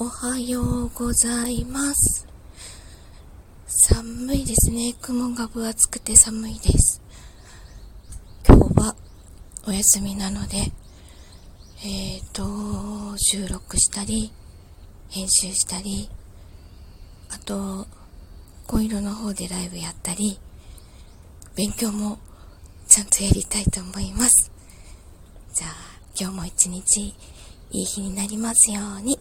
おはようございます。寒いですね。雲が分厚くて寒いです。今日はお休みなので、えっ、ー、と、収録したり、編集したり、あと、紺色の方でライブやったり、勉強もちゃんとやりたいと思います。じゃあ、今日も一日いい日になりますように。